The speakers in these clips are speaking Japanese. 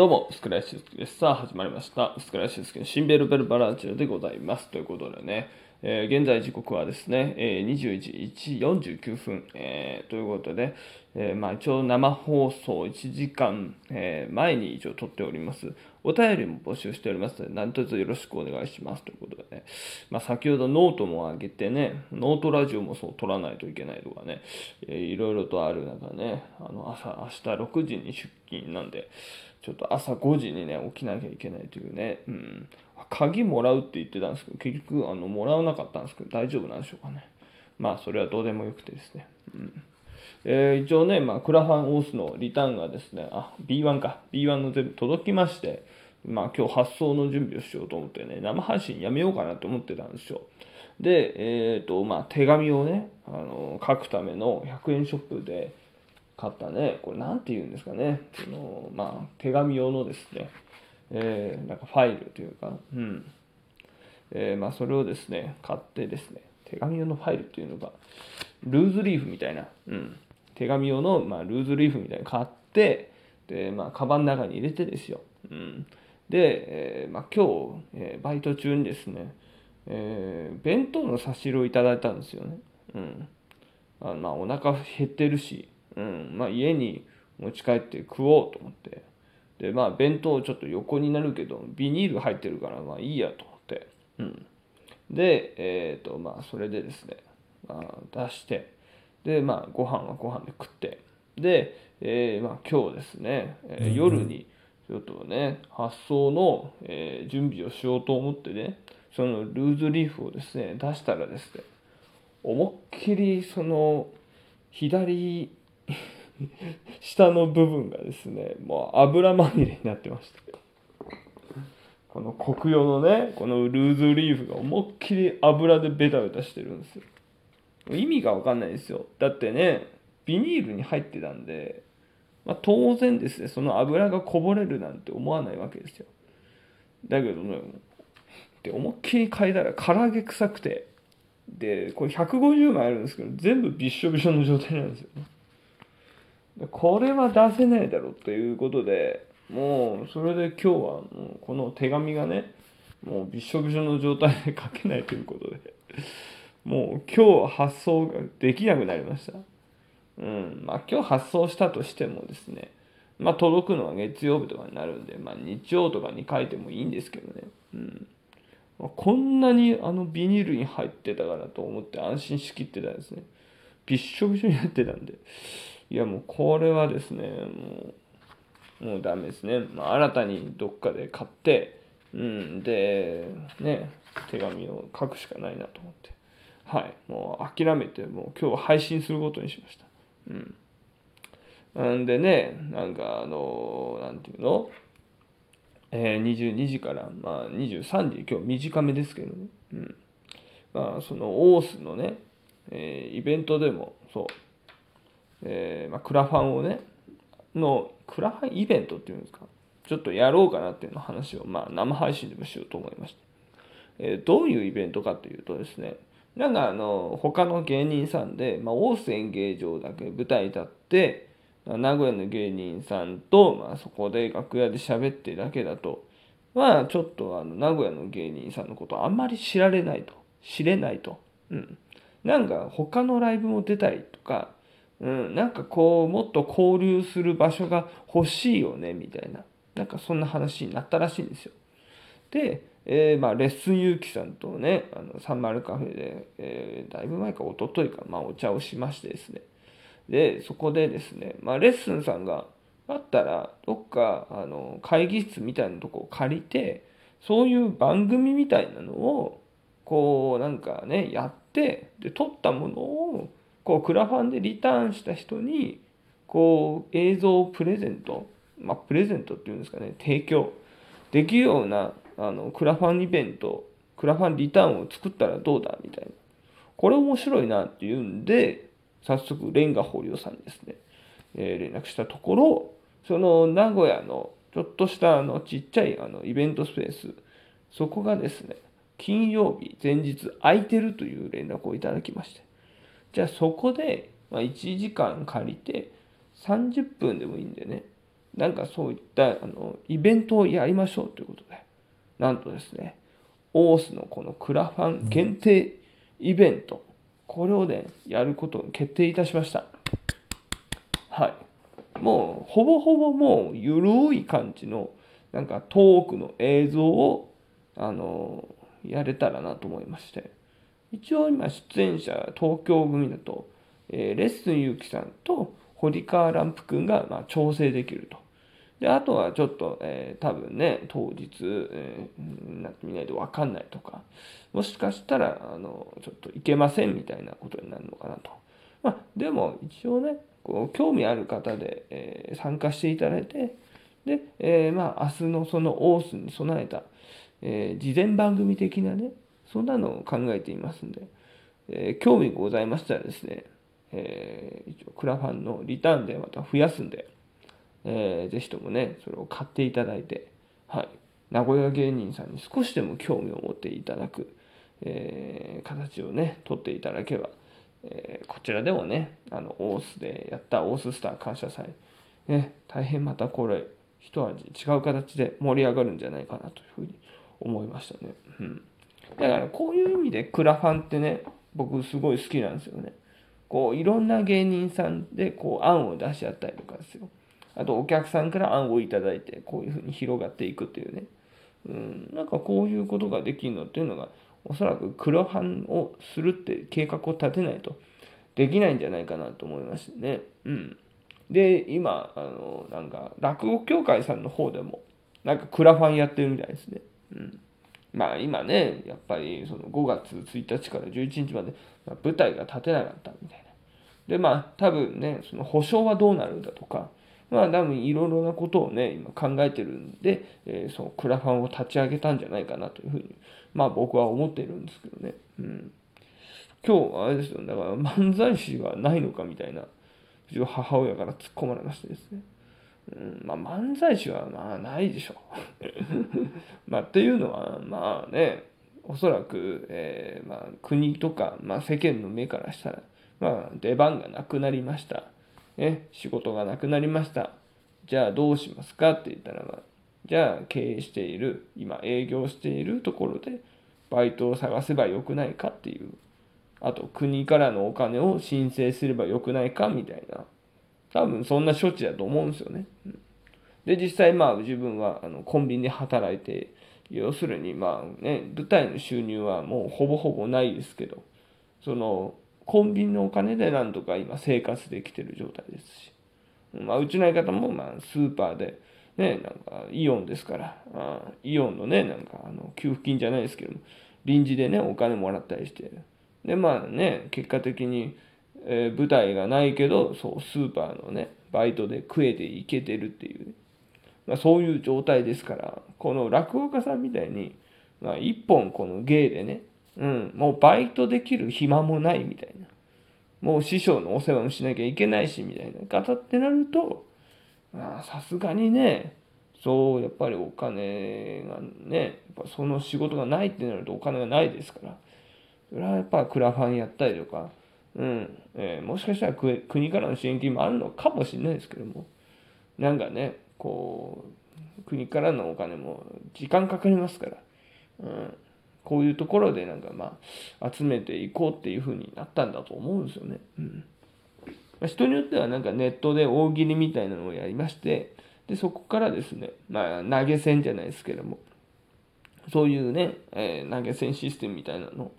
どうも、スクライシスケです。さあ、始まりました。スクライシスケのシンベルベルバランチュでございます。ということでね、えー、現在時刻はですね、えー、21時49分、えー、ということで、えー、まあ、一応生放送1時間、え、前に一応撮っております。お便りも募集しておりますので、何卒よろしくお願いしますということでね、まあ、先ほどノートも上げてね、ノートラジオもそう撮らないといけないとかね、えー、いろいろとある中ね、あの朝、明日6時に出勤なんで、ちょっと朝5時にね、起きなきゃいけないというね、うん、鍵もらうって言ってたんですけど、結局、あの、もらわなかったんですけど、大丈夫なんでしょうかね。まあ、それはどうでもよくてですね。うんえー、一応ね、まあ、クラファンオースのリターンがですね、あ、B1 か、B1 の全部届きまして、まあ、今日発送の準備をしようと思ってね、生配信やめようかなと思ってたんですよ。で、えっ、ー、と、まあ、手紙をね、あの書くための100円ショップで買ったね、これなんて言うんですかね、そのまあ、手紙用のですね、えー、なんかファイルというか、うん。えー、まあ、それをですね、買ってですね、手紙用のファイルっていうのが、ルーズリーフみたいな、うん。手紙用の、まあ、ルーズリーフみたいなの買って、で、まあ、カバンの中に入れてですよ。うん。で、えー、まあ、今日、えー、バイト中にですね、えー、弁当の差し入れをいただいたんですよね。うん。あまあ、お腹減ってるし、うん。まあ、家に持ち帰って食おうと思って、で、まあ、弁当ちょっと横になるけど、ビニール入ってるから、まあいいやと思って。うん。で、えっ、ー、と、まあ、それでですね、まあ、出して、で、まあ、ご飯はご飯で食って、で、えー、まあ、今日ですね、えー、夜に、ちょっとね、発送の、えー、準備をしようと思ってね、そのルーズリーフをですね、出したらですね、思いっきりその左 下の部分がですね、もう油まみれになってました。この黒用のね、このルーズリーフが思いっきり油でベタベタしてるんですよ。意味がわかんないですよ。だってね、ビニールに入ってたんで、まあ、当然ですね、その油がこぼれるなんて思わないわけですよ。だけどね、で思いっきり嗅いだら唐揚げ臭くて、で、これ150枚あるんですけど、全部びっしょびしょの状態なんですよね。これは出せないだろうということで、もうそれで今日はもうこの手紙がね、もうびしょびしょの状態で書けないということで、もう今日発送ができなくなりました。うん、まあ今日発送したとしてもですね、まあ届くのは月曜日とかになるんで、まあ日曜とかに書いてもいいんですけどね。うんまあ、こんなにあのビニールに入ってたからと思って安心しきってたんですね。びっしょびしょになってたんで。いやもうこれはですね、もう、もうダメですね。まあ、新たにどっかで買って、うん、で、ね、手紙を書くしかないなと思って。はい、もう諦めて、もう今日は配信することにしました。うん。なんでね、なんかあの、なんていうの？えー、22時から、まあ、23時、今日短めですけどね。うん。まあ、その、オースのね、えー、イベントでも、そう、えー、まあ、クラファンをね、の、クラファンイベントっていうんですか、ちょっとやろうかなっていうの話を、まあ、生配信でもしようと思いました。えー、どういうイベントかというとですね、なんかあの、他の芸人さんで、まあ、大須演芸場だけ舞台立って、名古屋の芸人さんと、まあ、そこで楽屋で喋ってるだけだと、まあ、ちょっとあの、名古屋の芸人さんのことあんまり知られないと。知れないと。うん。なんか他のライブも出たりとか、うん、なんかこう、もっと交流する場所が欲しいよね、みたいな。なんかそんな話になったらしいんですよ。で、えー、まあ、レッスンゆうきさんとね、あの、サンマルカフェで、えー、だいぶ前か、一昨日か、まあ、お茶をしましてですね。で、そこでですね、まあ、レッスンさんがあったら、どっか、あの、会議室みたいなとこを借りて、そういう番組みたいなのを、こう、なんかね、やって、で、撮ったものを、こうクラファンでリターンした人にこう映像をプレゼント、まあ、プレゼントっていうんですかね提供できるようなあのクラファンイベントクラファンリターンを作ったらどうだみたいな。これ面白いなっていうんで早速レンガ法領さんにですね、えー、連絡したところその名古屋のちょっとしたあのちっちゃいあのイベントスペースそこがですね金曜日前日空いてるという連絡をいただきまして。じゃあそこで、ま1時間借りて30分でもいいんでね、なんかそういったあのイベントをやりましょうということで、なんとですね、オースのこのクラファン限定イベント、これをね、やることを決定いたしました。はい。もう、ほぼほぼもう、ゆるい感じの、なんかトークの映像を、あの、やれたらなと思いまして。一応今、出演者、東京組だと、えー、レッスンゆうきさんと堀川ランプ君が、まあ、調整できると。で、あとはちょっと、えー、多分ね、当日、えー、なってみないと分かんないとか、もしかしたら、あの、ちょっといけませんみたいなことになるのかなと。まあ、でも一応ね、こう興味ある方で、えー、参加していただいて、で、えー、まあ、明日のそのオースに備えた、えー、事前番組的なね、そんなのを考えていますんで、え興味ございましたらですね、え一応クラファンのリターンでまた増やすんで、えー、ぜひともね、それを買っていただいて、はい、名古屋芸人さんに少しでも興味を持っていただく、えー、形をね、取っていただけば、えー、こちらでもね、あの、オースでやったオーススター感謝祭、ね、大変またこれ、一味違う形で盛り上がるんじゃないかなというふうに思いましたね。うん。だからこういう意味でクラファンってね、僕すごい好きなんですよね。こう、いろんな芸人さんでこう案を出し合ったりとかですよ。あとお客さんから案をいただいて、こういうふうに広がっていくっていうね。うん、なんかこういうことができるのっていうのが、おそらく黒版をするって計画を立てないとできないんじゃないかなと思いましてね。うん。で、今、あの、なんか、落語協会さんの方でも、なんかクラファンやってるみたいですね。うん。まあ今ね、やっぱりその5月1日から11日まで舞台が立てなかったみたいな。で、まあ多分ね、その保証はどうなるんだとか、まあ多分いろいろなことをね、今考えてるんで、えー、そのクラファンを立ち上げたんじゃないかなというふうに、まあ僕は思っているんですけどね。うん。今日、あれですよ、だから漫才師はないのかみたいな、うちの母親から突っ込まれましてですね。うん、まあ漫才師はまあないでしょう。まあっていうのは、まあね、おそらく、えー、まあ国とか、まあ世間の目からしたら、まあ出番がなくなりました。ね、仕事がなくなりました。じゃあどうしますかって言ったらば、じゃあ経営している、今営業しているところでバイトを探せばよくないかっていう、あと国からのお金を申請すればよくないかみたいな、多分そんな処置だと思うんですよね。で、実際まあ自分はあのコンビニで働いて、要するにまあね、舞台の収入はもうほぼほぼないですけど、そのコンビニのお金でなんとか今生活できてる状態ですし、まあ、うちの相方もまあスーパーで、ね、なんかイオンですから、あイオンのね、なんかあの給付金じゃないですけど、臨時でね、お金もらったりして、で、まあね、結果的に、えー、舞台がないけど、そう、スーパーのね、バイトで食えていけてるっていう、まあ、そういう状態ですから、この落語家さんみたいに、まあ、一本この芸でね、うん、もうバイトできる暇もないみたいな。もう師匠のお世話もしなきゃいけないし、みたいな方ってなると、さすがにね、そう、やっぱりお金がね、やっぱその仕事がないってなるとお金がないですから、それはやっぱクラファンやったりとか、うん、えー、もしかしたら国からの支援金もあるのかもしれないですけども、なんかね、こう、国からのお金も時間かかりますから、うん、こういうところでなんかまあ集めていこうっていうふうになったんだと思うんですよね。うん。人によってはなんかネットで大喜利みたいなのをやりましてでそこからですね、まあ、投げ銭じゃないですけどもそういうね、えー、投げ銭システムみたいなのを、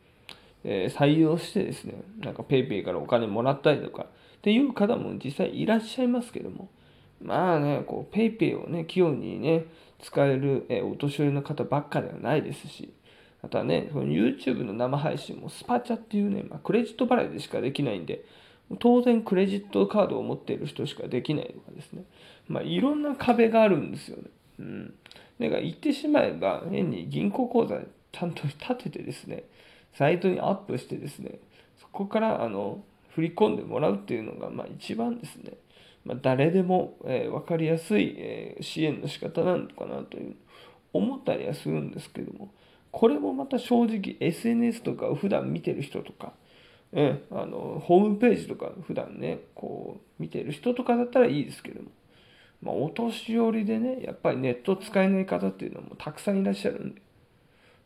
えー、採用してですねなんか PayPay からお金もらったりとかっていう方も実際いらっしゃいますけどもまあねこう PayPay をね器用にね使える、えー、お年寄りの方ばっかではないですしあとはね、の YouTube の生配信もスパチャっていうね、まあ、クレジット払いでしかできないんで、当然クレジットカードを持っている人しかできないとかですね。まあ、いろんな壁があるんですよね。うん。だから言ってしまえば、変に銀行口座ちゃんと立ててですね、サイトにアップしてですね、そこからあの振り込んでもらうっていうのが、まあ、一番ですね、まあ、誰でも、えー、分かりやすい、えー、支援の仕方なのかなという思ったりはするんですけども、これもまた正直 SNS とかを普段見てる人とか、えあのホームページとか普段ねこう見てる人とかだったらいいですけどもまあ、お年寄りでね、やっぱりネット使えない方っていうのもたくさんいらっしゃるんで。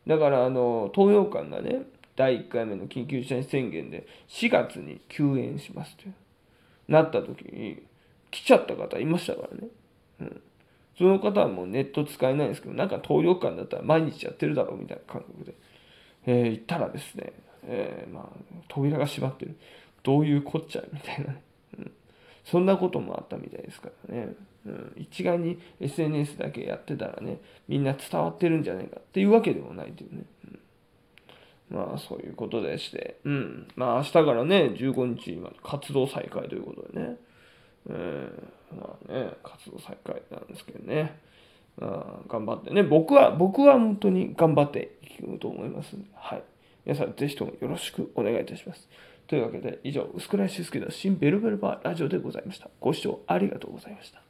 だから、あの、東洋館がね、第1回目の緊急事態宣言で4月に休園しますとなった時に、来ちゃった方いましたからね。うん。その方はもうネット使えないんですけど、なんか東洋館だったら毎日やってるだろうみたいな感覚で、えー、行ったらですね、えー、まあ、扉が閉まってる。どういうこっちゃみたいな。うん。そんなこともあったみたいですからね。うん、一概に SNS だけやってたらね、みんな伝わってるんじゃないかっていうわけでもないというね。うん、まあそういうことでして、うん。まあ明日からね、15日活動再開ということでね。えー、まあね、活動再開なんですけどね。あ頑張ってね。僕は、僕は本当に頑張っていくと思いますんで、はい。皆さんぜひともよろしくお願いいたします。というわけで、以上、薄倉修介の新ベルベルバーラジオでございました。ご視聴ありがとうございました。